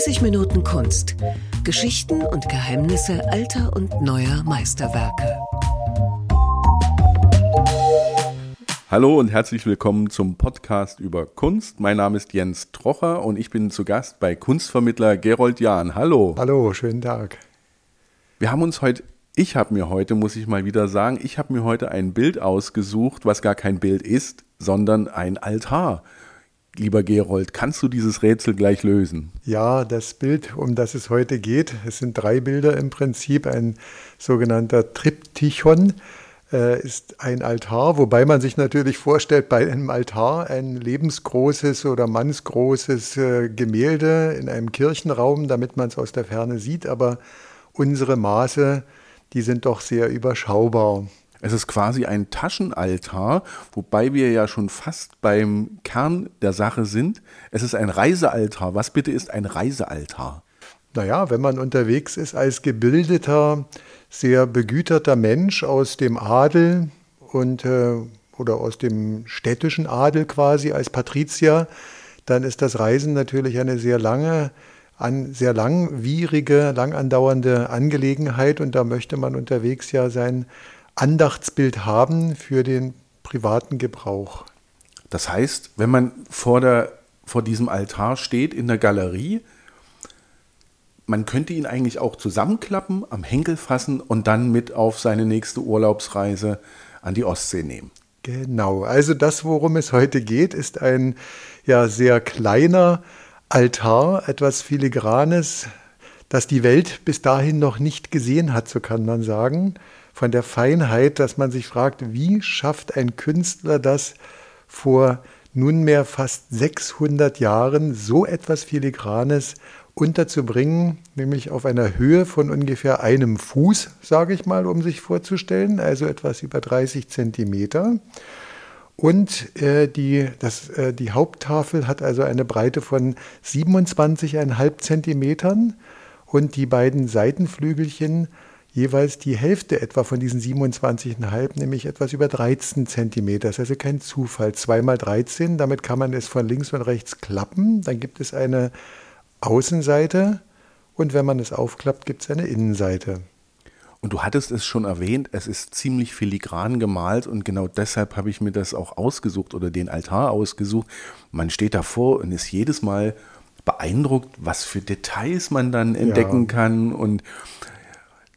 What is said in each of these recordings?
30 Minuten Kunst. Geschichten und Geheimnisse alter und neuer Meisterwerke. Hallo und herzlich willkommen zum Podcast über Kunst. Mein Name ist Jens Trocher und ich bin zu Gast bei Kunstvermittler Gerold Jahn. Hallo. Hallo, schönen Tag. Wir haben uns heute, ich habe mir heute, muss ich mal wieder sagen, ich habe mir heute ein Bild ausgesucht, was gar kein Bild ist, sondern ein Altar. Lieber Gerold, kannst du dieses Rätsel gleich lösen? Ja, das Bild, um das es heute geht, es sind drei Bilder im Prinzip, ein sogenannter Triptychon äh, ist ein Altar, wobei man sich natürlich vorstellt, bei einem Altar ein lebensgroßes oder mannsgroßes äh, Gemälde in einem Kirchenraum, damit man es aus der Ferne sieht, aber unsere Maße, die sind doch sehr überschaubar. Es ist quasi ein Taschenaltar, wobei wir ja schon fast beim Kern der Sache sind. Es ist ein Reisealtar. Was bitte ist ein Reisealtar? Naja, wenn man unterwegs ist als gebildeter, sehr begüterter Mensch aus dem Adel und äh, oder aus dem städtischen Adel quasi als Patrizier, dann ist das Reisen natürlich eine sehr lange, an, sehr langwierige, lang andauernde Angelegenheit und da möchte man unterwegs ja sein Andachtsbild haben für den privaten Gebrauch. Das heißt, wenn man vor, der, vor diesem Altar steht in der Galerie, man könnte ihn eigentlich auch zusammenklappen, am Henkel fassen und dann mit auf seine nächste Urlaubsreise an die Ostsee nehmen. Genau, also das, worum es heute geht, ist ein ja sehr kleiner Altar, etwas filigranes, das die Welt bis dahin noch nicht gesehen hat, so kann man sagen von der Feinheit, dass man sich fragt, wie schafft ein Künstler das vor nunmehr fast 600 Jahren so etwas Filigranes unterzubringen, nämlich auf einer Höhe von ungefähr einem Fuß, sage ich mal, um sich vorzustellen, also etwas über 30 Zentimeter. Und äh, die, das, äh, die Haupttafel hat also eine Breite von 27,5 Zentimetern und die beiden Seitenflügelchen jeweils die Hälfte etwa von diesen 27,5, nämlich etwas über 13 Zentimeter. Das ist also kein Zufall. 2 mal 13, damit kann man es von links und rechts klappen. Dann gibt es eine Außenseite und wenn man es aufklappt, gibt es eine Innenseite. Und du hattest es schon erwähnt, es ist ziemlich filigran gemalt und genau deshalb habe ich mir das auch ausgesucht oder den Altar ausgesucht. Man steht davor und ist jedes Mal beeindruckt, was für Details man dann entdecken ja. kann und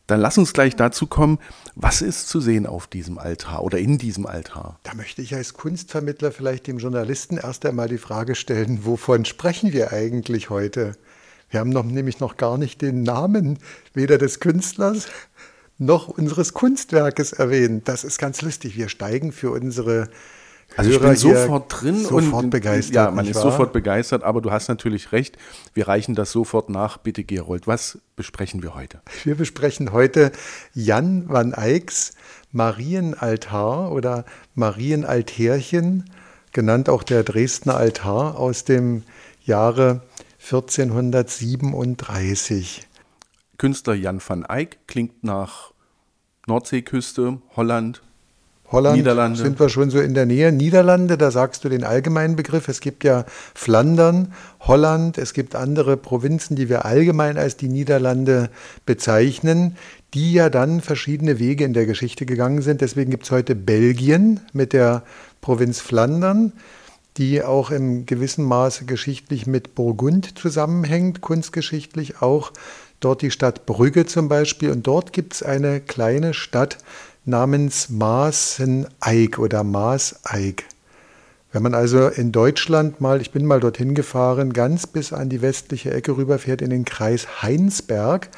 dann lass uns gleich dazu kommen, was ist zu sehen auf diesem Altar oder in diesem Altar? Da möchte ich als Kunstvermittler vielleicht dem Journalisten erst einmal die Frage stellen, wovon sprechen wir eigentlich heute? Wir haben noch, nämlich noch gar nicht den Namen weder des Künstlers noch unseres Kunstwerkes erwähnt. Das ist ganz lustig. Wir steigen für unsere also ich bin sofort drin sofort und begeistert. Ja, man ist wahr? sofort begeistert, aber du hast natürlich recht. Wir reichen das sofort nach. Bitte, Gerold, was besprechen wir heute? Wir besprechen heute Jan van Eycks Marienaltar oder Marienaltärchen, genannt auch der Dresdner Altar aus dem Jahre 1437. Künstler Jan van Eyck klingt nach Nordseeküste, Holland, Holland Niederlande. sind wir schon so in der Nähe. Niederlande, da sagst du den allgemeinen Begriff. Es gibt ja Flandern, Holland, es gibt andere Provinzen, die wir allgemein als die Niederlande bezeichnen, die ja dann verschiedene Wege in der Geschichte gegangen sind. Deswegen gibt es heute Belgien mit der Provinz Flandern, die auch im gewissen Maße geschichtlich mit Burgund zusammenhängt, kunstgeschichtlich auch. Dort die Stadt Brügge zum Beispiel. Und dort gibt es eine kleine Stadt, namens Maaseneig oder Maaseig. Wenn man also in Deutschland mal, ich bin mal dorthin gefahren, ganz bis an die westliche Ecke rüberfährt in den Kreis Heinsberg,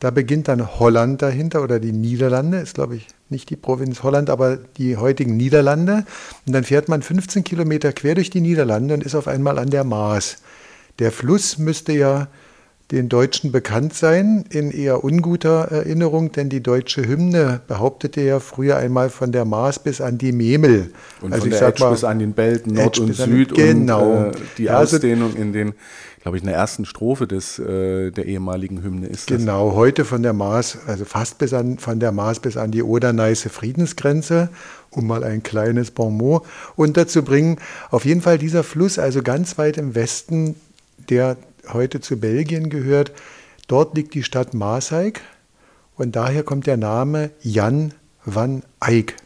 da beginnt dann Holland dahinter oder die Niederlande, ist glaube ich nicht die Provinz Holland, aber die heutigen Niederlande. Und dann fährt man 15 Kilometer quer durch die Niederlande und ist auf einmal an der Maas. Der Fluss müsste ja den Deutschen bekannt sein, in eher unguter Erinnerung, denn die deutsche Hymne behauptete ja früher einmal von der Maas bis an die Memel. Und also von der Edge bis an den Belten, Nord und Süd genau. und äh, die ja, also Ausdehnung in den, glaube ich, in der ersten Strophe des, äh, der ehemaligen Hymne ist das. Genau, heute von der Maas, also fast bis an, von der Maas bis an die Oder-Neiße Friedensgrenze um mal ein kleines Bonmot unterzubringen. Auf jeden Fall dieser Fluss, also ganz weit im Westen, der heute zu Belgien gehört. Dort liegt die Stadt Maaseik und daher kommt der Name Jan van Eyck.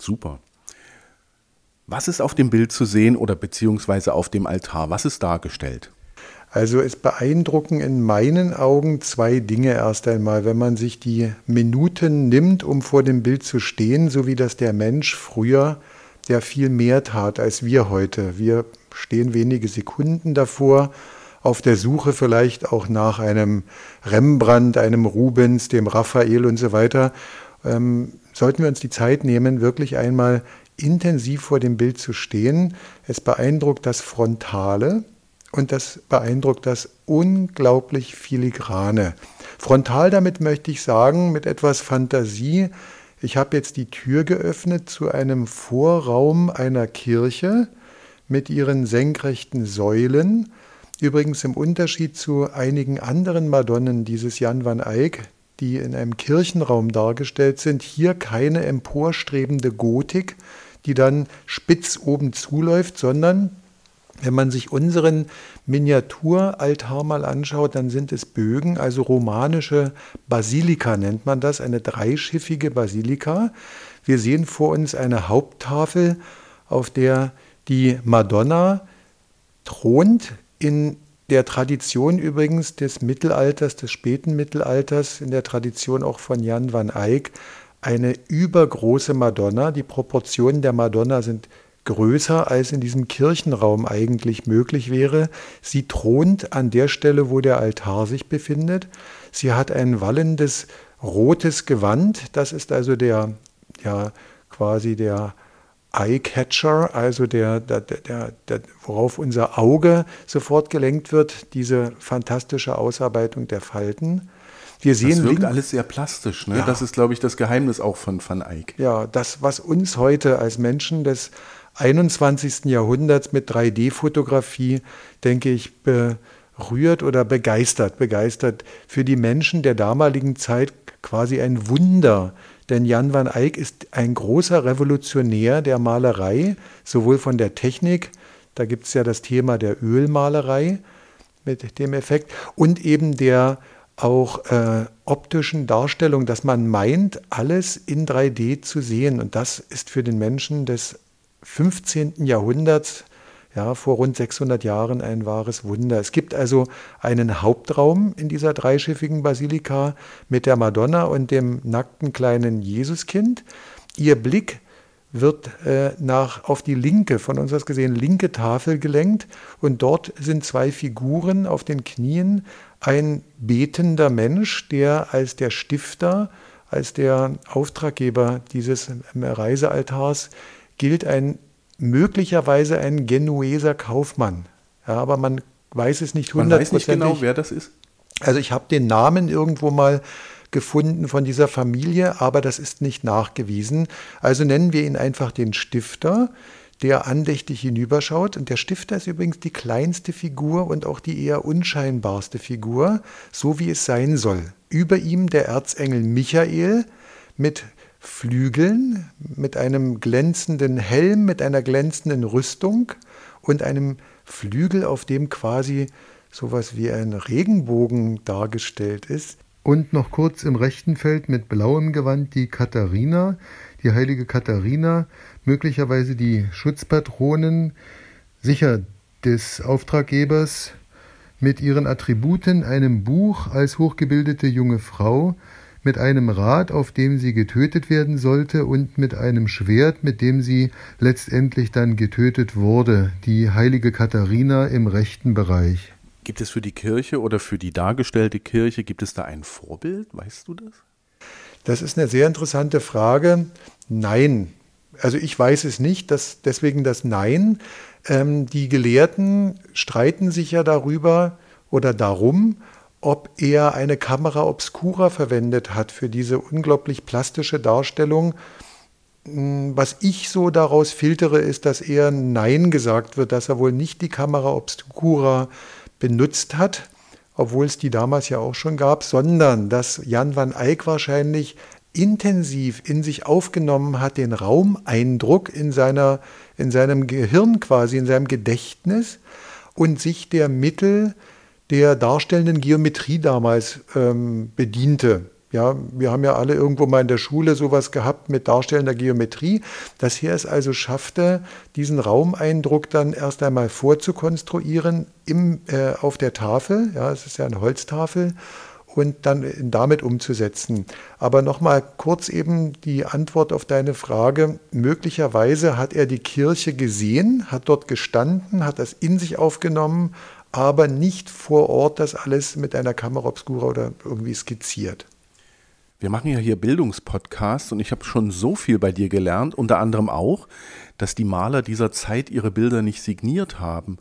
Super. Was ist auf dem Bild zu sehen oder beziehungsweise auf dem Altar? Was ist dargestellt? Also es beeindrucken in meinen Augen zwei Dinge erst einmal, wenn man sich die Minuten nimmt, um vor dem Bild zu stehen, so wie das der Mensch früher, der viel mehr tat als wir heute. Wir stehen wenige Sekunden davor, auf der Suche vielleicht auch nach einem Rembrandt, einem Rubens, dem Raphael und so weiter. Ähm, sollten wir uns die Zeit nehmen, wirklich einmal intensiv vor dem Bild zu stehen. Es beeindruckt das Frontale, und das beeindruckt das unglaublich filigrane. Frontal damit möchte ich sagen, mit etwas Fantasie, ich habe jetzt die Tür geöffnet zu einem Vorraum einer Kirche mit ihren senkrechten Säulen. Übrigens im Unterschied zu einigen anderen Madonnen dieses Jan van Eyck, die in einem Kirchenraum dargestellt sind, hier keine emporstrebende Gotik, die dann spitz oben zuläuft, sondern wenn man sich unseren Miniaturaltar mal anschaut, dann sind es Bögen, also romanische Basilika nennt man das, eine dreischiffige Basilika. Wir sehen vor uns eine Haupttafel, auf der die Madonna thront, in der Tradition übrigens des Mittelalters, des späten Mittelalters, in der Tradition auch von Jan van Eyck, eine übergroße Madonna. Die Proportionen der Madonna sind größer als in diesem Kirchenraum eigentlich möglich wäre. Sie thront an der Stelle, wo der Altar sich befindet. Sie hat ein wallendes rotes Gewand. Das ist also der, ja, quasi der Eye-Catcher, also der, der, der, der, worauf unser Auge sofort gelenkt wird, diese fantastische Ausarbeitung der Falten. Wir sehen das wirkt alles sehr plastisch. Ne? Ja. Das ist, glaube ich, das Geheimnis auch von Van Eyck. Ja, das, was uns heute als Menschen des 21. Jahrhunderts mit 3D-Fotografie, denke ich, berührt oder begeistert. Begeistert für die Menschen der damaligen Zeit quasi ein Wunder. Denn Jan van Eyck ist ein großer Revolutionär der Malerei, sowohl von der Technik, da gibt es ja das Thema der Ölmalerei mit dem Effekt, und eben der auch äh, optischen Darstellung, dass man meint, alles in 3D zu sehen. Und das ist für den Menschen des 15. Jahrhunderts, ja, vor rund 600 Jahren ein wahres Wunder. Es gibt also einen Hauptraum in dieser dreischiffigen Basilika mit der Madonna und dem nackten kleinen Jesuskind. Ihr Blick wird äh, nach, auf die linke, von uns aus gesehen, linke Tafel gelenkt und dort sind zwei Figuren auf den Knien. Ein betender Mensch, der als der Stifter, als der Auftraggeber dieses Reisealtars gilt ein möglicherweise ein Genueser Kaufmann. Ja, aber man weiß es nicht hundertprozentig. Man weiß nicht genau, wer das ist. Also ich habe den Namen irgendwo mal gefunden von dieser Familie, aber das ist nicht nachgewiesen. Also nennen wir ihn einfach den Stifter, der andächtig hinüberschaut. Und der Stifter ist übrigens die kleinste Figur und auch die eher unscheinbarste Figur, so wie es sein soll. Über ihm der Erzengel Michael mit Flügeln, mit einem glänzenden Helm, mit einer glänzenden Rüstung und einem Flügel, auf dem quasi sowas wie ein Regenbogen dargestellt ist. Und noch kurz im rechten Feld mit blauem Gewand die Katharina, die heilige Katharina, möglicherweise die Schutzpatronin, sicher des Auftraggebers, mit ihren Attributen, einem Buch als hochgebildete junge Frau, mit einem Rad, auf dem sie getötet werden sollte, und mit einem Schwert, mit dem sie letztendlich dann getötet wurde, die heilige Katharina im rechten Bereich. Gibt es für die Kirche oder für die dargestellte Kirche, gibt es da ein Vorbild? Weißt du das? Das ist eine sehr interessante Frage. Nein. Also ich weiß es nicht, das, deswegen das Nein. Ähm, die Gelehrten streiten sich ja darüber oder darum, ob er eine Kamera obscura verwendet hat für diese unglaublich plastische Darstellung. Hm, was ich so daraus filtere, ist, dass eher Nein gesagt wird, dass er wohl nicht die Kamera obscura benutzt hat, obwohl es die damals ja auch schon gab, sondern dass Jan van Eyck wahrscheinlich intensiv in sich aufgenommen hat, den Raumeindruck in, seiner, in seinem Gehirn quasi, in seinem Gedächtnis und sich der Mittel der darstellenden Geometrie damals ähm, bediente. Ja, wir haben ja alle irgendwo mal in der Schule sowas gehabt mit darstellender Geometrie, dass hier es also schaffte, diesen Raumeindruck dann erst einmal vorzukonstruieren im, äh, auf der Tafel. Ja, es ist ja eine Holztafel und dann damit umzusetzen. Aber nochmal kurz eben die Antwort auf deine Frage. Möglicherweise hat er die Kirche gesehen, hat dort gestanden, hat das in sich aufgenommen, aber nicht vor Ort das alles mit einer Kamera obscura oder irgendwie skizziert. Wir machen ja hier Bildungspodcasts und ich habe schon so viel bei dir gelernt, unter anderem auch, dass die Maler dieser Zeit ihre Bilder nicht signiert haben.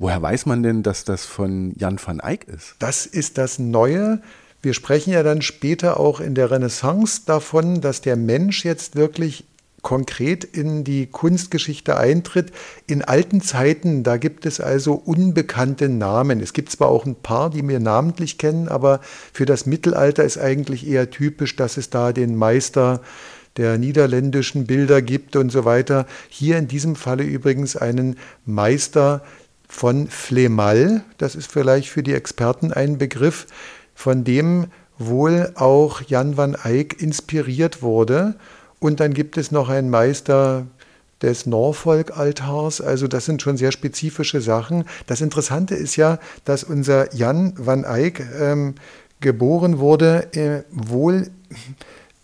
Woher weiß man denn, dass das von Jan van Eyck ist? Das ist das Neue. Wir sprechen ja dann später auch in der Renaissance davon, dass der Mensch jetzt wirklich konkret in die Kunstgeschichte eintritt. In alten Zeiten, da gibt es also unbekannte Namen. Es gibt zwar auch ein paar, die wir namentlich kennen, aber für das Mittelalter ist eigentlich eher typisch, dass es da den Meister der niederländischen Bilder gibt und so weiter. Hier in diesem Falle übrigens einen Meister von Flemal, das ist vielleicht für die Experten ein Begriff, von dem wohl auch Jan van Eyck inspiriert wurde und dann gibt es noch einen Meister des Norfolk-Altars. Also das sind schon sehr spezifische Sachen. Das Interessante ist ja, dass unser Jan van Eyck ähm, geboren wurde, äh, wohl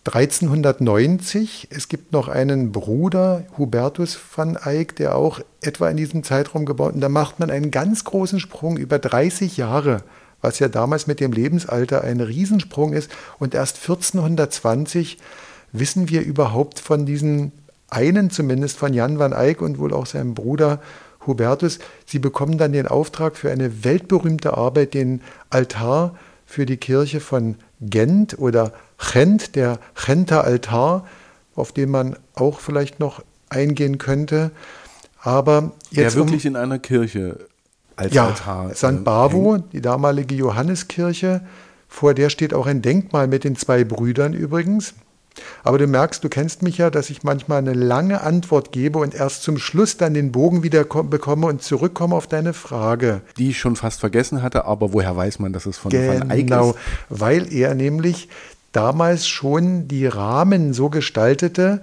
1390. Es gibt noch einen Bruder, Hubertus van Eyck, der auch etwa in diesem Zeitraum geboren ist. Da macht man einen ganz großen Sprung über 30 Jahre, was ja damals mit dem Lebensalter ein Riesensprung ist. Und erst 1420 wissen wir überhaupt von diesen einen zumindest von Jan van Eyck und wohl auch seinem Bruder Hubertus. Sie bekommen dann den Auftrag für eine weltberühmte Arbeit, den Altar für die Kirche von Gent oder Gent, der Genter Altar, auf den man auch vielleicht noch eingehen könnte. Aber jetzt. Der wirklich um, in einer Kirche als ja, Altar. St. Bavo, hängt. die damalige Johanneskirche. Vor der steht auch ein Denkmal mit den zwei Brüdern übrigens. Aber du merkst, du kennst mich ja, dass ich manchmal eine lange Antwort gebe und erst zum Schluss dann den Bogen wieder bekomme und zurückkomme auf deine Frage. Die ich schon fast vergessen hatte, aber woher weiß man, dass es von genau, Van Eyck ist? Genau, weil er nämlich damals schon die Rahmen so gestaltete,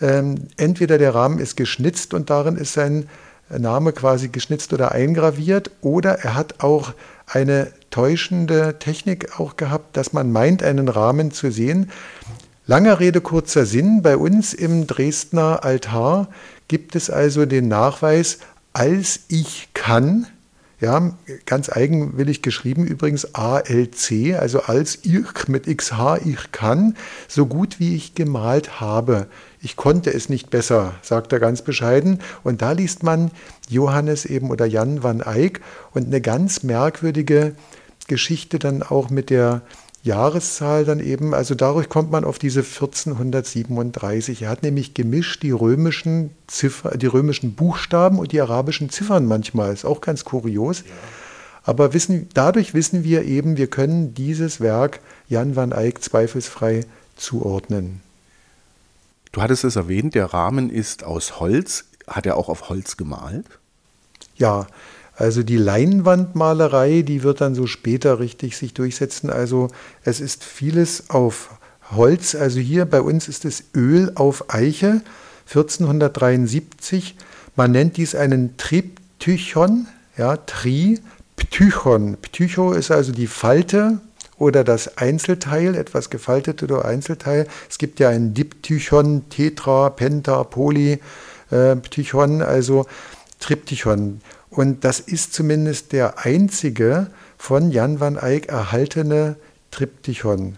ähm, entweder der Rahmen ist geschnitzt und darin ist sein Name quasi geschnitzt oder eingraviert, oder er hat auch eine täuschende Technik auch gehabt, dass man meint, einen Rahmen zu sehen. Langer Rede, kurzer Sinn. Bei uns im Dresdner Altar gibt es also den Nachweis, als ich kann, ja, ganz eigenwillig geschrieben übrigens ALC, also als ich mit XH ich kann, so gut wie ich gemalt habe. Ich konnte es nicht besser, sagt er ganz bescheiden. Und da liest man Johannes eben oder Jan van Eyck und eine ganz merkwürdige Geschichte dann auch mit der Jahreszahl dann eben, also dadurch kommt man auf diese 1437. Er hat nämlich gemischt die römischen Ziffer, die römischen Buchstaben und die arabischen Ziffern manchmal. Ist auch ganz kurios. Ja. Aber wissen, dadurch wissen wir eben, wir können dieses Werk Jan van Eyck zweifelsfrei zuordnen. Du hattest es erwähnt, der Rahmen ist aus Holz. Hat er auch auf Holz gemalt? Ja, also die Leinwandmalerei, die wird dann so später richtig sich durchsetzen. Also es ist vieles auf Holz. Also hier bei uns ist es Öl auf Eiche, 1473. Man nennt dies einen Triptychon, ja, Tri, Ptychon. Ptycho ist also die Falte oder das Einzelteil, etwas gefaltete oder Einzelteil. Es gibt ja ein Diptychon, Tetra, Penta, Poly, äh, Ptychon, also Triptychon. Und das ist zumindest der einzige von Jan van Eyck erhaltene Triptychon.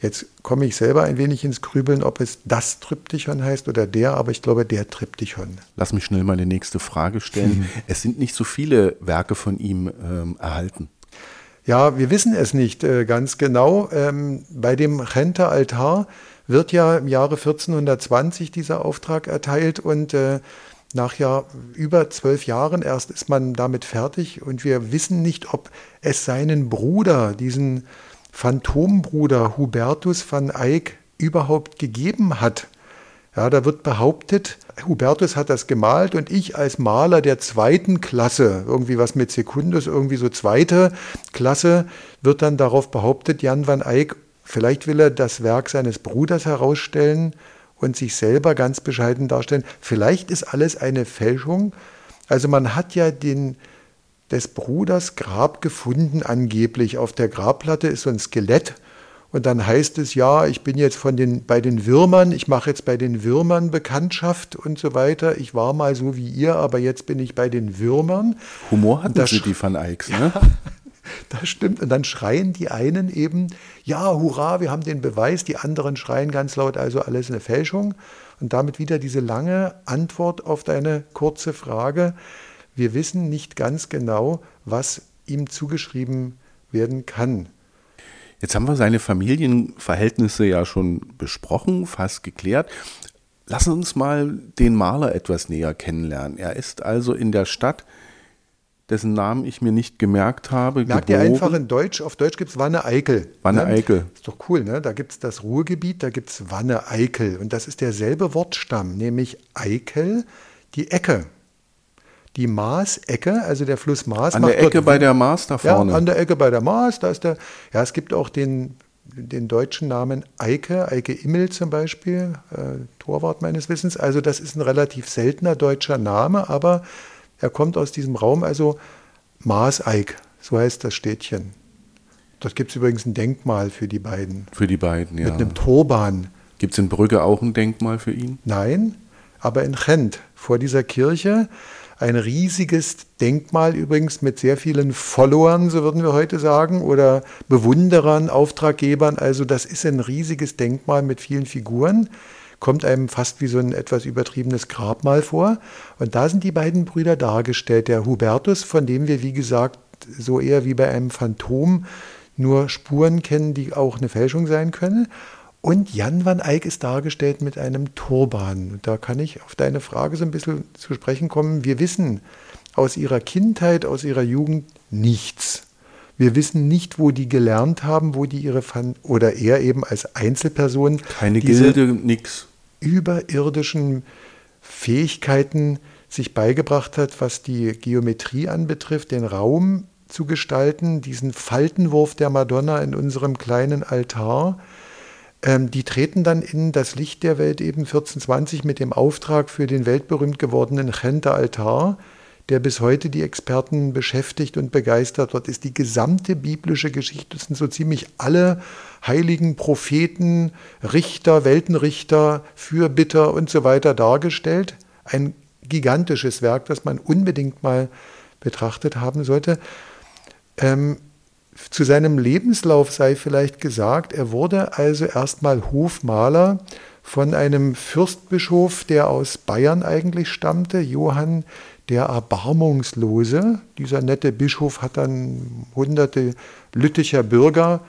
Jetzt komme ich selber ein wenig ins Grübeln, ob es das Triptychon heißt oder der, aber ich glaube der Triptychon. Lass mich schnell mal die nächste Frage stellen. Es sind nicht so viele Werke von ihm ähm, erhalten. Ja, wir wissen es nicht äh, ganz genau. Ähm, bei dem Renter Altar wird ja im Jahre 1420 dieser Auftrag erteilt und äh, nach ja über zwölf Jahren erst ist man damit fertig und wir wissen nicht, ob es seinen Bruder, diesen Phantombruder Hubertus van Eyck, überhaupt gegeben hat. Ja, da wird behauptet, Hubertus hat das gemalt und ich als Maler der zweiten Klasse, irgendwie was mit Sekundus, irgendwie so zweite Klasse, wird dann darauf behauptet, Jan van Eyck, vielleicht will er das Werk seines Bruders herausstellen und sich selber ganz bescheiden darstellen. Vielleicht ist alles eine Fälschung. Also man hat ja den, des Bruders Grab gefunden, angeblich. Auf der Grabplatte ist so ein Skelett und dann heißt es, ja, ich bin jetzt von den, bei den Würmern, ich mache jetzt bei den Würmern Bekanntschaft und so weiter. Ich war mal so wie ihr, aber jetzt bin ich bei den Würmern. Humor hatten sie die Van Eycks, ne? Ja, das stimmt. Und dann schreien die einen eben, ja, hurra, wir haben den Beweis. Die anderen schreien ganz laut, also alles eine Fälschung. Und damit wieder diese lange Antwort auf deine kurze Frage. Wir wissen nicht ganz genau, was ihm zugeschrieben werden kann. Jetzt haben wir seine Familienverhältnisse ja schon besprochen, fast geklärt. Lass uns mal den Maler etwas näher kennenlernen. Er ist also in der Stadt, dessen Namen ich mir nicht gemerkt habe. Merkt ihr einfach in Deutsch? Auf Deutsch gibt es Wanne Eickel. Wanne ne? Eickel. Ist doch cool, ne? Da gibt es das Ruhrgebiet, da gibt es Wanne Eickel. Und das ist derselbe Wortstamm, nämlich Eickel, die Ecke die Maasecke, also der Fluss Maas. An der Ecke bei der Maas da vorne. Ja, an der Ecke bei der Maas, da ist der. Ja, es gibt auch den, den deutschen Namen Eike, Eike Immel zum Beispiel, äh, Torwart meines Wissens. Also das ist ein relativ seltener deutscher Name, aber er kommt aus diesem Raum, also Maaseik, so heißt das Städtchen. Dort gibt es übrigens ein Denkmal für die beiden. Für die beiden, ja. Mit einem Turban. Gibt es in Brügge auch ein Denkmal für ihn? Nein, aber in Gent, vor dieser Kirche ein riesiges Denkmal übrigens mit sehr vielen Followern, so würden wir heute sagen, oder Bewunderern, Auftraggebern. Also das ist ein riesiges Denkmal mit vielen Figuren. Kommt einem fast wie so ein etwas übertriebenes Grabmal vor. Und da sind die beiden Brüder dargestellt. Der Hubertus, von dem wir, wie gesagt, so eher wie bei einem Phantom nur Spuren kennen, die auch eine Fälschung sein können. Und Jan van Eyck ist dargestellt mit einem Turban. Und da kann ich auf deine Frage so ein bisschen zu sprechen kommen. Wir wissen aus ihrer Kindheit, aus ihrer Jugend nichts. Wir wissen nicht, wo die gelernt haben, wo die ihre Fan oder er eben als Einzelperson keine Gilde, nix überirdischen Fähigkeiten sich beigebracht hat, was die Geometrie anbetrifft, den Raum zu gestalten, diesen Faltenwurf der Madonna in unserem kleinen Altar ähm, die treten dann in das Licht der Welt eben 1420 mit dem Auftrag für den weltberühmt gewordenen Chenter Altar, der bis heute die Experten beschäftigt und begeistert. Dort ist die gesamte biblische Geschichte, das sind so ziemlich alle heiligen Propheten, Richter, Weltenrichter, Fürbitter und so weiter dargestellt. Ein gigantisches Werk, das man unbedingt mal betrachtet haben sollte. Ähm, zu seinem Lebenslauf sei vielleicht gesagt, er wurde also erstmal Hofmaler von einem Fürstbischof, der aus Bayern eigentlich stammte, Johann der Erbarmungslose. Dieser nette Bischof hat dann hunderte lütticher Bürger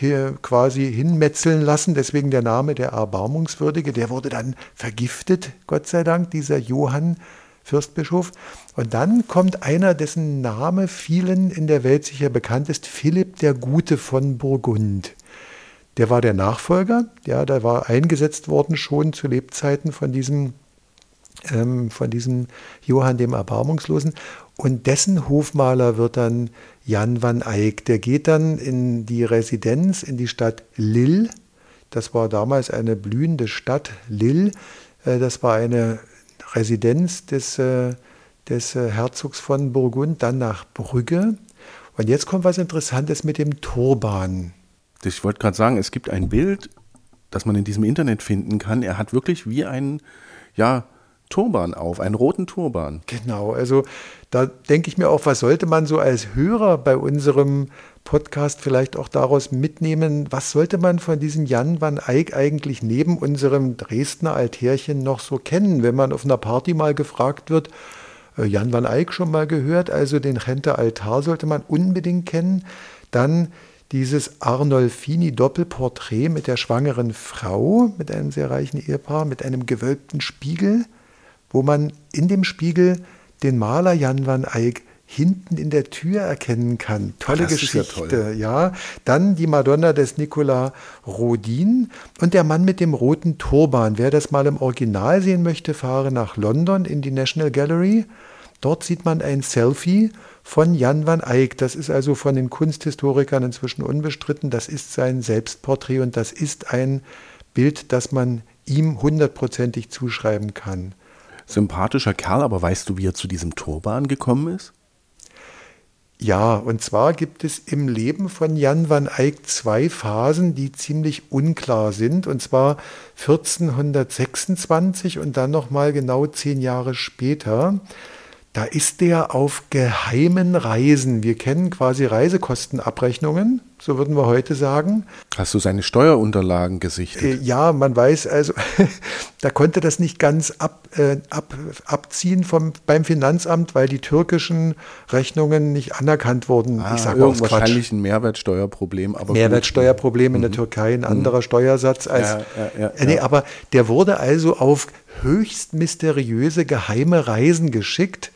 hier quasi hinmetzeln lassen, deswegen der Name der Erbarmungswürdige. Der wurde dann vergiftet, Gott sei Dank, dieser Johann Fürstbischof. Und dann kommt einer, dessen Name vielen in der Welt sicher bekannt ist, Philipp der Gute von Burgund. Der war der Nachfolger, ja, der war eingesetzt worden schon zu Lebzeiten von diesem, ähm, von diesem Johann dem Erbarmungslosen. Und dessen Hofmaler wird dann Jan van Eyck. Der geht dann in die Residenz, in die Stadt Lille. Das war damals eine blühende Stadt, Lille. Äh, das war eine Residenz des, äh, des äh, Herzogs von Burgund, dann nach Brügge. Und jetzt kommt was Interessantes mit dem Turban. Ich wollte gerade sagen, es gibt ein Bild, das man in diesem Internet finden kann. Er hat wirklich wie ein, ja, Turban auf, einen roten Turban. Genau, also da denke ich mir auch, was sollte man so als Hörer bei unserem Podcast vielleicht auch daraus mitnehmen, was sollte man von diesem Jan van Eyck eigentlich neben unserem Dresdner Altärchen noch so kennen, wenn man auf einer Party mal gefragt wird, äh, Jan van Eyck schon mal gehört, also den Renter Altar sollte man unbedingt kennen. Dann dieses Arnolfini Doppelporträt mit der schwangeren Frau, mit einem sehr reichen Ehepaar, mit einem gewölbten Spiegel, wo man in dem Spiegel den Maler Jan van Eyck hinten in der Tür erkennen kann. Tolle das Geschichte, ja, ja. Dann die Madonna des Nicolas Rodin und der Mann mit dem roten Turban. Wer das mal im Original sehen möchte, fahre nach London in die National Gallery. Dort sieht man ein Selfie von Jan van Eyck. Das ist also von den Kunsthistorikern inzwischen unbestritten. Das ist sein Selbstporträt und das ist ein Bild, das man ihm hundertprozentig zuschreiben kann. Sympathischer Kerl, aber weißt du, wie er zu diesem Turban gekommen ist? Ja, und zwar gibt es im Leben von Jan van Eyck zwei Phasen, die ziemlich unklar sind. Und zwar 1426 und dann nochmal genau zehn Jahre später. Da ist der auf geheimen Reisen. Wir kennen quasi Reisekostenabrechnungen, so würden wir heute sagen. Hast du seine Steuerunterlagen gesichtet? Äh, ja, man weiß also, da konnte das nicht ganz ab, äh, ab, abziehen vom, beim Finanzamt, weil die türkischen Rechnungen nicht anerkannt wurden. Ah, ich sage auch wahrscheinlich ein Mehrwertsteuerproblem. Aber Mehrwertsteuerproblem in der mhm. Türkei, ein anderer mhm. Steuersatz als. Ja, ja, ja, äh, nee, aber der wurde also auf höchst mysteriöse geheime Reisen geschickt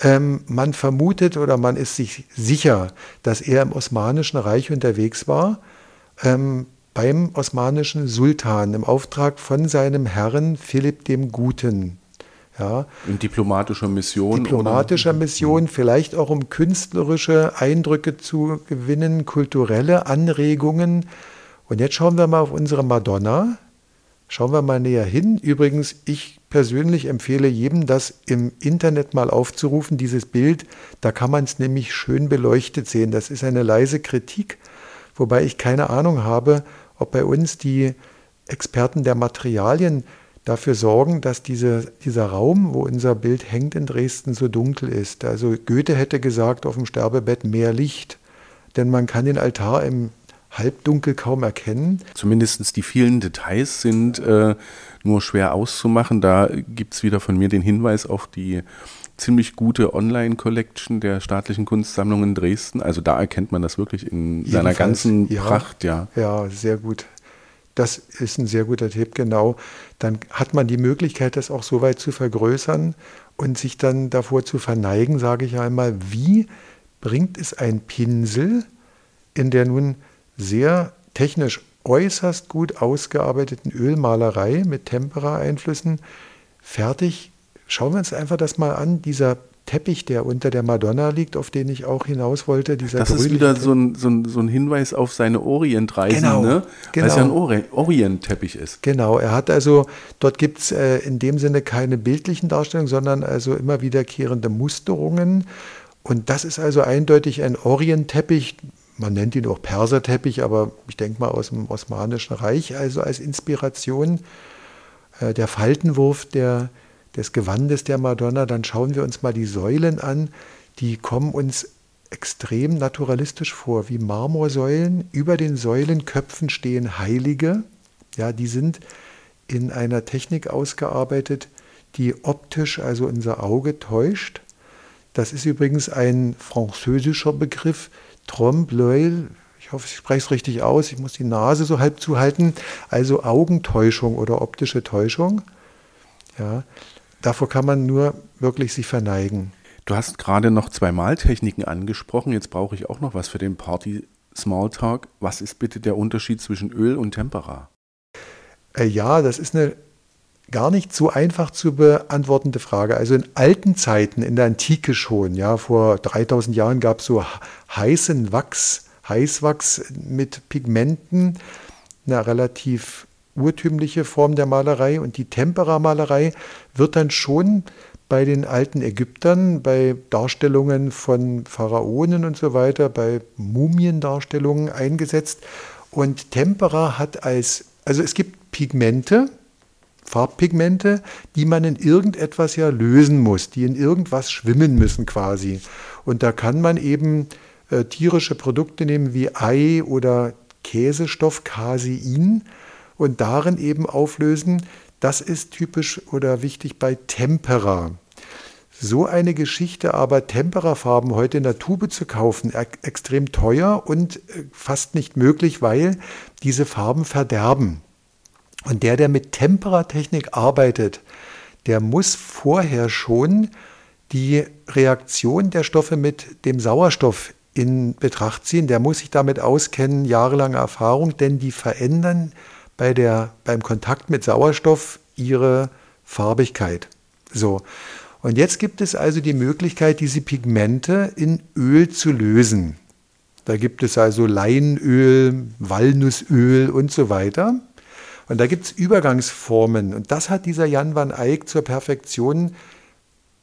ähm, man vermutet oder man ist sich sicher, dass er im Osmanischen Reich unterwegs war, ähm, beim osmanischen Sultan im Auftrag von seinem Herrn Philipp dem Guten. Ja. In diplomatischer Mission. Diplomatischer oder? Mission, vielleicht auch um künstlerische Eindrücke zu gewinnen, kulturelle Anregungen. Und jetzt schauen wir mal auf unsere Madonna. Schauen wir mal näher hin. Übrigens, ich persönlich empfehle jedem, das im Internet mal aufzurufen, dieses Bild. Da kann man es nämlich schön beleuchtet sehen. Das ist eine leise Kritik, wobei ich keine Ahnung habe, ob bei uns die Experten der Materialien dafür sorgen, dass diese, dieser Raum, wo unser Bild hängt in Dresden, so dunkel ist. Also Goethe hätte gesagt auf dem Sterbebett mehr Licht, denn man kann den Altar im Halbdunkel kaum erkennen. Zumindest die vielen Details sind äh, nur schwer auszumachen. Da gibt es wieder von mir den Hinweis auf die ziemlich gute Online-Collection der staatlichen Kunstsammlung in Dresden. Also da erkennt man das wirklich in Jedenfalls, seiner ganzen ja, Pracht, ja. Ja, sehr gut. Das ist ein sehr guter Tipp, genau. Dann hat man die Möglichkeit, das auch so weit zu vergrößern und sich dann davor zu verneigen, sage ich einmal, wie bringt es ein Pinsel in der nun sehr technisch äußerst gut ausgearbeiteten Ölmalerei mit Tempera-Einflüssen fertig. Schauen wir uns einfach das mal an. Dieser Teppich, der unter der Madonna liegt, auf den ich auch hinaus wollte. Dieser das ist wieder so ein, so, ein, so ein, Hinweis auf seine Orientreisen, genau, ne? genau. weil es ja ein Ori Orientteppich ist. Genau, er hat also, dort gibt es äh, in dem Sinne keine bildlichen Darstellungen, sondern also immer wiederkehrende Musterungen. Und das ist also eindeutig ein Orientteppich, man nennt ihn auch Perserteppich, aber ich denke mal aus dem Osmanischen Reich, also als Inspiration. Äh, der Faltenwurf der, des Gewandes der Madonna, dann schauen wir uns mal die Säulen an, die kommen uns extrem naturalistisch vor, wie Marmorsäulen. Über den Säulenköpfen stehen Heilige, ja, die sind in einer Technik ausgearbeitet, die optisch also unser Auge täuscht. Das ist übrigens ein französischer Begriff, Trompe-l'œil, ich hoffe, ich spreche es richtig aus, ich muss die Nase so halb zuhalten, also Augentäuschung oder optische Täuschung. Ja, davor kann man nur wirklich sich verneigen. Du hast gerade noch zwei Maltechniken angesprochen, jetzt brauche ich auch noch was für den Party Smalltalk. Was ist bitte der Unterschied zwischen Öl und Tempera? Äh, ja, das ist eine gar nicht so einfach zu beantwortende Frage. Also in alten Zeiten, in der Antike schon, ja, vor 3000 Jahren gab es so heißen Wachs, Heißwachs mit Pigmenten, eine relativ urtümliche Form der Malerei und die Temperamalerei wird dann schon bei den alten Ägyptern, bei Darstellungen von Pharaonen und so weiter, bei Mumiendarstellungen eingesetzt. Und Tempera hat als, also es gibt Pigmente, Farbpigmente, die man in irgendetwas ja lösen muss, die in irgendwas schwimmen müssen quasi. Und da kann man eben äh, tierische Produkte nehmen wie Ei oder Käsestoff, Casein und darin eben auflösen. Das ist typisch oder wichtig bei Tempera. So eine Geschichte aber Temperafarben heute in der Tube zu kaufen, extrem teuer und äh, fast nicht möglich, weil diese Farben verderben. Und der, der mit Temperatechnik arbeitet, der muss vorher schon die Reaktion der Stoffe mit dem Sauerstoff in Betracht ziehen. Der muss sich damit auskennen, jahrelange Erfahrung, denn die verändern bei der, beim Kontakt mit Sauerstoff ihre Farbigkeit. So. Und jetzt gibt es also die Möglichkeit, diese Pigmente in Öl zu lösen. Da gibt es also Leinöl, Walnussöl und so weiter. Und da gibt es Übergangsformen. Und das hat dieser Jan van Eyck zur Perfektion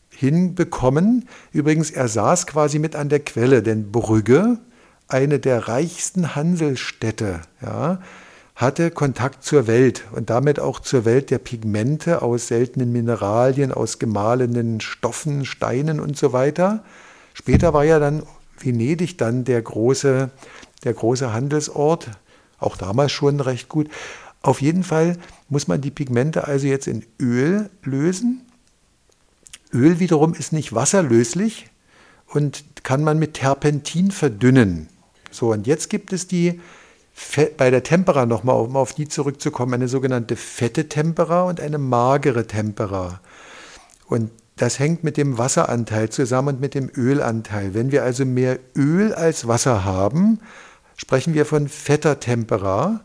hinbekommen. Übrigens, er saß quasi mit an der Quelle, denn Brügge, eine der reichsten Handelsstädte, ja, hatte Kontakt zur Welt und damit auch zur Welt der Pigmente aus seltenen Mineralien, aus gemahlenen Stoffen, Steinen und so weiter. Später war ja dann Venedig dann der große, der große Handelsort, auch damals schon recht gut. Auf jeden Fall muss man die Pigmente also jetzt in Öl lösen. Öl wiederum ist nicht wasserlöslich und kann man mit Terpentin verdünnen. So, und jetzt gibt es die bei der Tempera nochmal, um auf die zurückzukommen, eine sogenannte fette Tempera und eine magere Tempera. Und das hängt mit dem Wasseranteil zusammen und mit dem Ölanteil. Wenn wir also mehr Öl als Wasser haben, sprechen wir von fetter Tempera.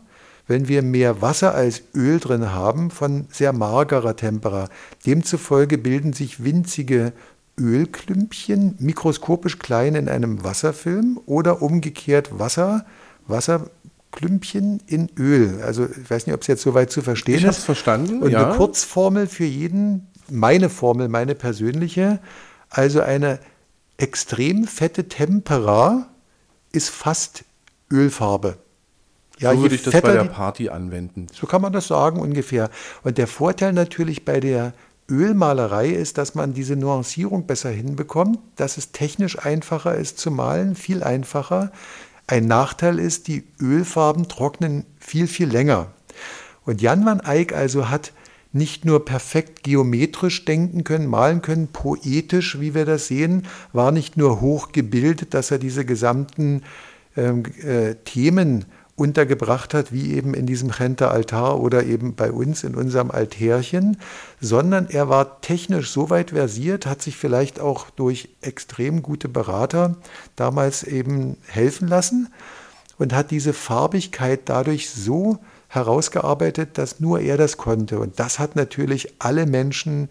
Wenn wir mehr Wasser als Öl drin haben, von sehr magerer Tempera. Demzufolge bilden sich winzige Ölklümpchen, mikroskopisch klein in einem Wasserfilm oder umgekehrt Wasser, Wasser Klümpchen in Öl. Also ich weiß nicht, ob es jetzt soweit zu verstehen ich ist. Ich habe verstanden. Und ja. eine Kurzformel für jeden, meine Formel, meine persönliche. Also eine extrem fette Tempera ist fast Ölfarbe. Ja, so würde ich das bei der Party anwenden. So kann man das sagen ungefähr. Und der Vorteil natürlich bei der Ölmalerei ist, dass man diese Nuancierung besser hinbekommt, dass es technisch einfacher ist zu malen, viel einfacher. Ein Nachteil ist, die Ölfarben trocknen viel, viel länger. Und Jan van Eyck also hat nicht nur perfekt geometrisch denken können, malen können, poetisch, wie wir das sehen, war nicht nur hochgebildet, dass er diese gesamten ähm, äh, Themen untergebracht hat, wie eben in diesem Chenter Altar oder eben bei uns in unserem Altärchen, sondern er war technisch so weit versiert, hat sich vielleicht auch durch extrem gute Berater damals eben helfen lassen und hat diese Farbigkeit dadurch so herausgearbeitet, dass nur er das konnte. Und das hat natürlich alle Menschen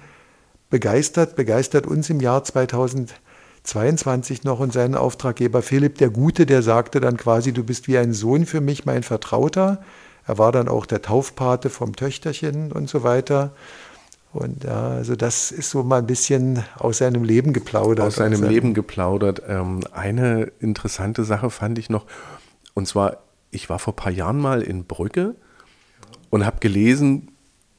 begeistert, begeistert uns im Jahr 2000. 22 noch und seinen Auftraggeber Philipp der Gute, der sagte dann quasi, du bist wie ein Sohn für mich, mein Vertrauter. Er war dann auch der Taufpate vom Töchterchen und so weiter. Und ja, also das ist so mal ein bisschen aus seinem Leben geplaudert. Aus seinem also, Leben geplaudert. Ähm, eine interessante Sache fand ich noch, und zwar, ich war vor ein paar Jahren mal in Brügge und habe gelesen,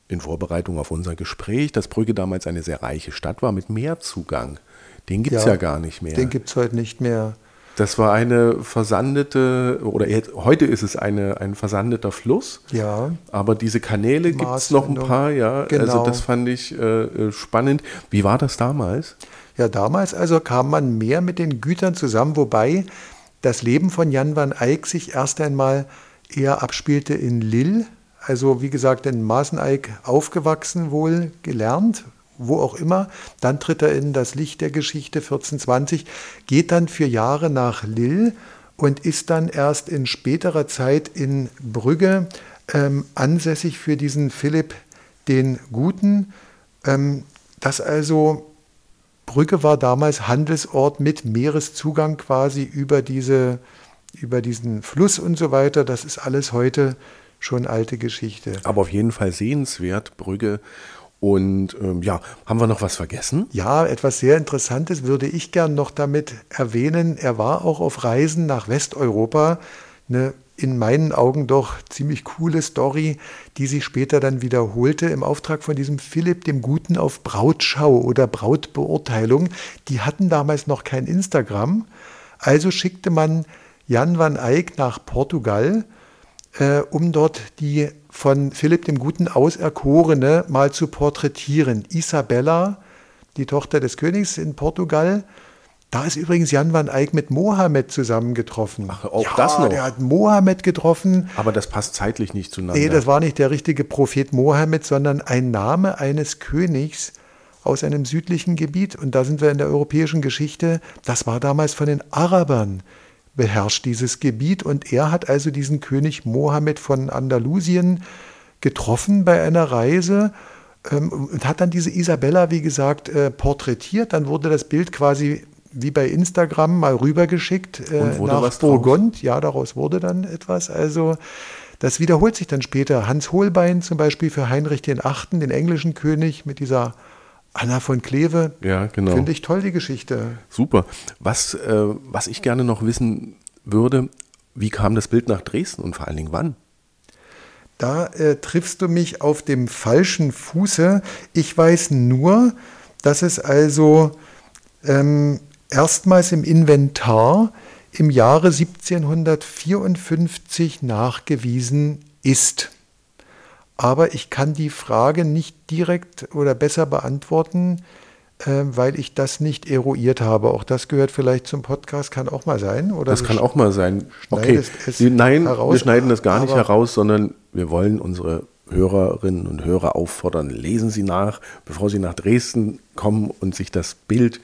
in Vorbereitung auf unser Gespräch, dass Brügge damals eine sehr reiche Stadt war mit Meerzugang. Den gibt es ja, ja, gar nicht mehr. Den gibt es heute nicht mehr. Das war eine versandete, oder heute ist es eine, ein versandeter Fluss. Ja. Aber diese Kanäle gibt es noch ein paar, ja. Also genau. Also das fand ich äh, äh, spannend. Wie war das damals? Ja, damals also kam man mehr mit den Gütern zusammen, wobei das Leben von Jan van Eyck sich erst einmal eher abspielte in Lille. Also wie gesagt, in Maßeneik aufgewachsen wohl, gelernt, wo auch immer. Dann tritt er in das Licht der Geschichte 1420, geht dann für Jahre nach Lille und ist dann erst in späterer Zeit in Brügge ähm, ansässig für diesen Philipp den Guten. Ähm, das also Brügge war damals Handelsort mit Meereszugang quasi über, diese, über diesen Fluss und so weiter. Das ist alles heute schon alte Geschichte. Aber auf jeden Fall sehenswert, Brügge. Und ähm, ja, haben wir noch was vergessen? Ja, etwas sehr Interessantes würde ich gern noch damit erwähnen. Er war auch auf Reisen nach Westeuropa. Eine in meinen Augen doch ziemlich coole Story, die sich später dann wiederholte im Auftrag von diesem Philipp dem Guten auf Brautschau oder Brautbeurteilung. Die hatten damals noch kein Instagram. Also schickte man Jan van Eyck nach Portugal, äh, um dort die von Philipp dem Guten auserkorene mal zu porträtieren. Isabella, die Tochter des Königs in Portugal. Da ist übrigens Jan van Eyck mit Mohammed zusammengetroffen. Ach, auch ja, das noch? Der hat Mohammed getroffen. Aber das passt zeitlich nicht zueinander. Nee, das war nicht der richtige Prophet Mohammed, sondern ein Name eines Königs aus einem südlichen Gebiet. Und da sind wir in der europäischen Geschichte. Das war damals von den Arabern beherrscht, dieses Gebiet. Und er hat also diesen König Mohammed von Andalusien getroffen bei einer Reise ähm, und hat dann diese Isabella, wie gesagt, äh, porträtiert. Dann wurde das Bild quasi wie bei Instagram mal rübergeschickt äh, nach Burgund. Ja, daraus wurde dann etwas. Also das wiederholt sich dann später. Hans Holbein zum Beispiel für Heinrich den Achten, den englischen König, mit dieser Anna von Kleve. Ja, genau. Finde ich toll, die Geschichte. Super. Was, äh, was ich gerne noch wissen würde, wie kam das Bild nach Dresden und vor allen Dingen wann? Da äh, triffst du mich auf dem falschen Fuße. Ich weiß nur, dass es also ähm, erstmals im Inventar im Jahre 1754 nachgewiesen ist. Aber ich kann die Frage nicht direkt oder besser beantworten, äh, weil ich das nicht eruiert habe. Auch das gehört vielleicht zum Podcast, kann auch mal sein. Oder das kann auch mal sein. Okay, nein, heraus, wir schneiden das gar nicht heraus, sondern wir wollen unsere Hörerinnen und Hörer auffordern, lesen Sie nach, bevor Sie nach Dresden kommen und sich das Bild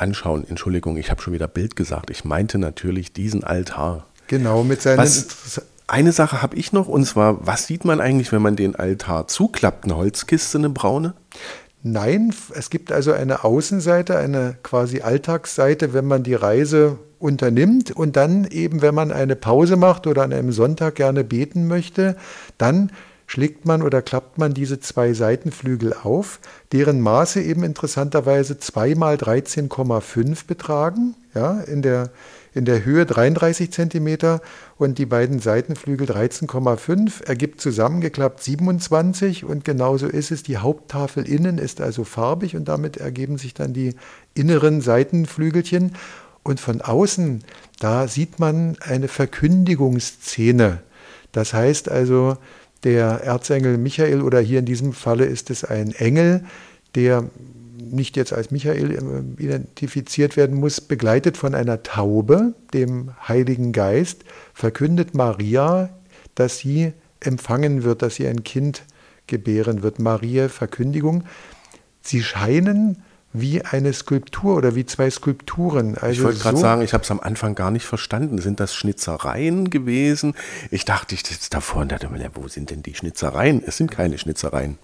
anschauen. Entschuldigung, ich habe schon wieder Bild gesagt. Ich meinte natürlich diesen Altar. Genau, mit seinen. Was, eine Sache habe ich noch, und zwar, was sieht man eigentlich, wenn man den Altar zuklappt? Eine Holzkiste, eine braune? Nein, es gibt also eine Außenseite, eine quasi Alltagsseite, wenn man die Reise unternimmt und dann eben, wenn man eine Pause macht oder an einem Sonntag gerne beten möchte, dann schlägt man oder klappt man diese zwei Seitenflügel auf, deren Maße eben interessanterweise 2 mal 13,5 betragen, ja, in der, in der Höhe 33 cm und die beiden Seitenflügel 13,5 ergibt zusammengeklappt 27 und genauso ist es. Die Haupttafel innen ist also farbig und damit ergeben sich dann die inneren Seitenflügelchen. Und von außen, da sieht man eine Verkündigungsszene. Das heißt also, der Erzengel Michael oder hier in diesem Falle ist es ein Engel, der nicht jetzt als Michael äh, identifiziert werden muss, begleitet von einer Taube, dem Heiligen Geist, verkündet Maria, dass sie empfangen wird, dass sie ein Kind gebären wird. Maria Verkündigung. Sie scheinen wie eine Skulptur oder wie zwei Skulpturen. Also ich wollte gerade so sagen, ich habe es am Anfang gar nicht verstanden. Sind das Schnitzereien gewesen? Ich dachte, ich sitze davor und dachte mir, wo sind denn die Schnitzereien? Es sind keine Schnitzereien.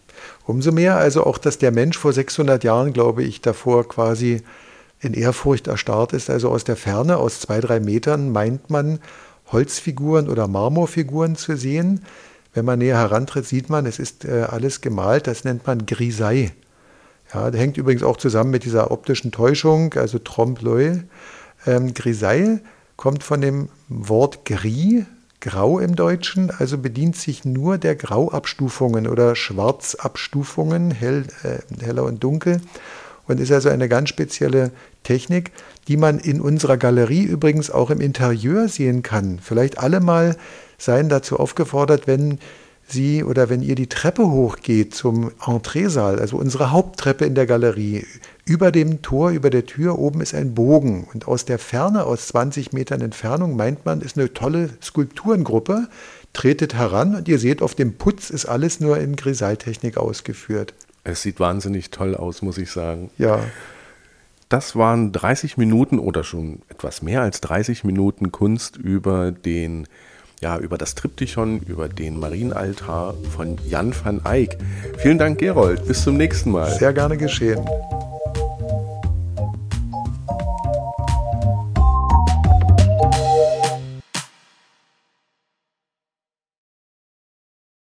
Umso mehr also auch, dass der Mensch vor 600 Jahren, glaube ich, davor quasi in Ehrfurcht erstarrt ist. Also aus der Ferne, aus zwei, drei Metern, meint man Holzfiguren oder Marmorfiguren zu sehen. Wenn man näher herantritt, sieht man, es ist äh, alles gemalt. Das nennt man Grisaille. Ja, der hängt übrigens auch zusammen mit dieser optischen Täuschung, also Trompe-l'œil. Ähm, Grisaille kommt von dem Wort gris, grau im Deutschen, also bedient sich nur der Grauabstufungen oder Schwarzabstufungen, hell, äh, heller und dunkel. Und ist also eine ganz spezielle Technik, die man in unserer Galerie übrigens auch im Interieur sehen kann. Vielleicht alle mal seien dazu aufgefordert, wenn Sie oder wenn ihr die Treppe hochgeht zum Entreesaal, also unsere Haupttreppe in der Galerie, über dem Tor, über der Tür oben ist ein Bogen und aus der Ferne, aus 20 Metern Entfernung, meint man, ist eine tolle Skulpturengruppe. Tretet heran und ihr seht, auf dem Putz ist alles nur in Grisaltechnik ausgeführt. Es sieht wahnsinnig toll aus, muss ich sagen. Ja. Das waren 30 Minuten oder schon etwas mehr als 30 Minuten Kunst über den ja, über das Triptychon, über den Marienaltar von Jan van Eyck. Vielen Dank, Gerold. Bis zum nächsten Mal. Sehr gerne geschehen.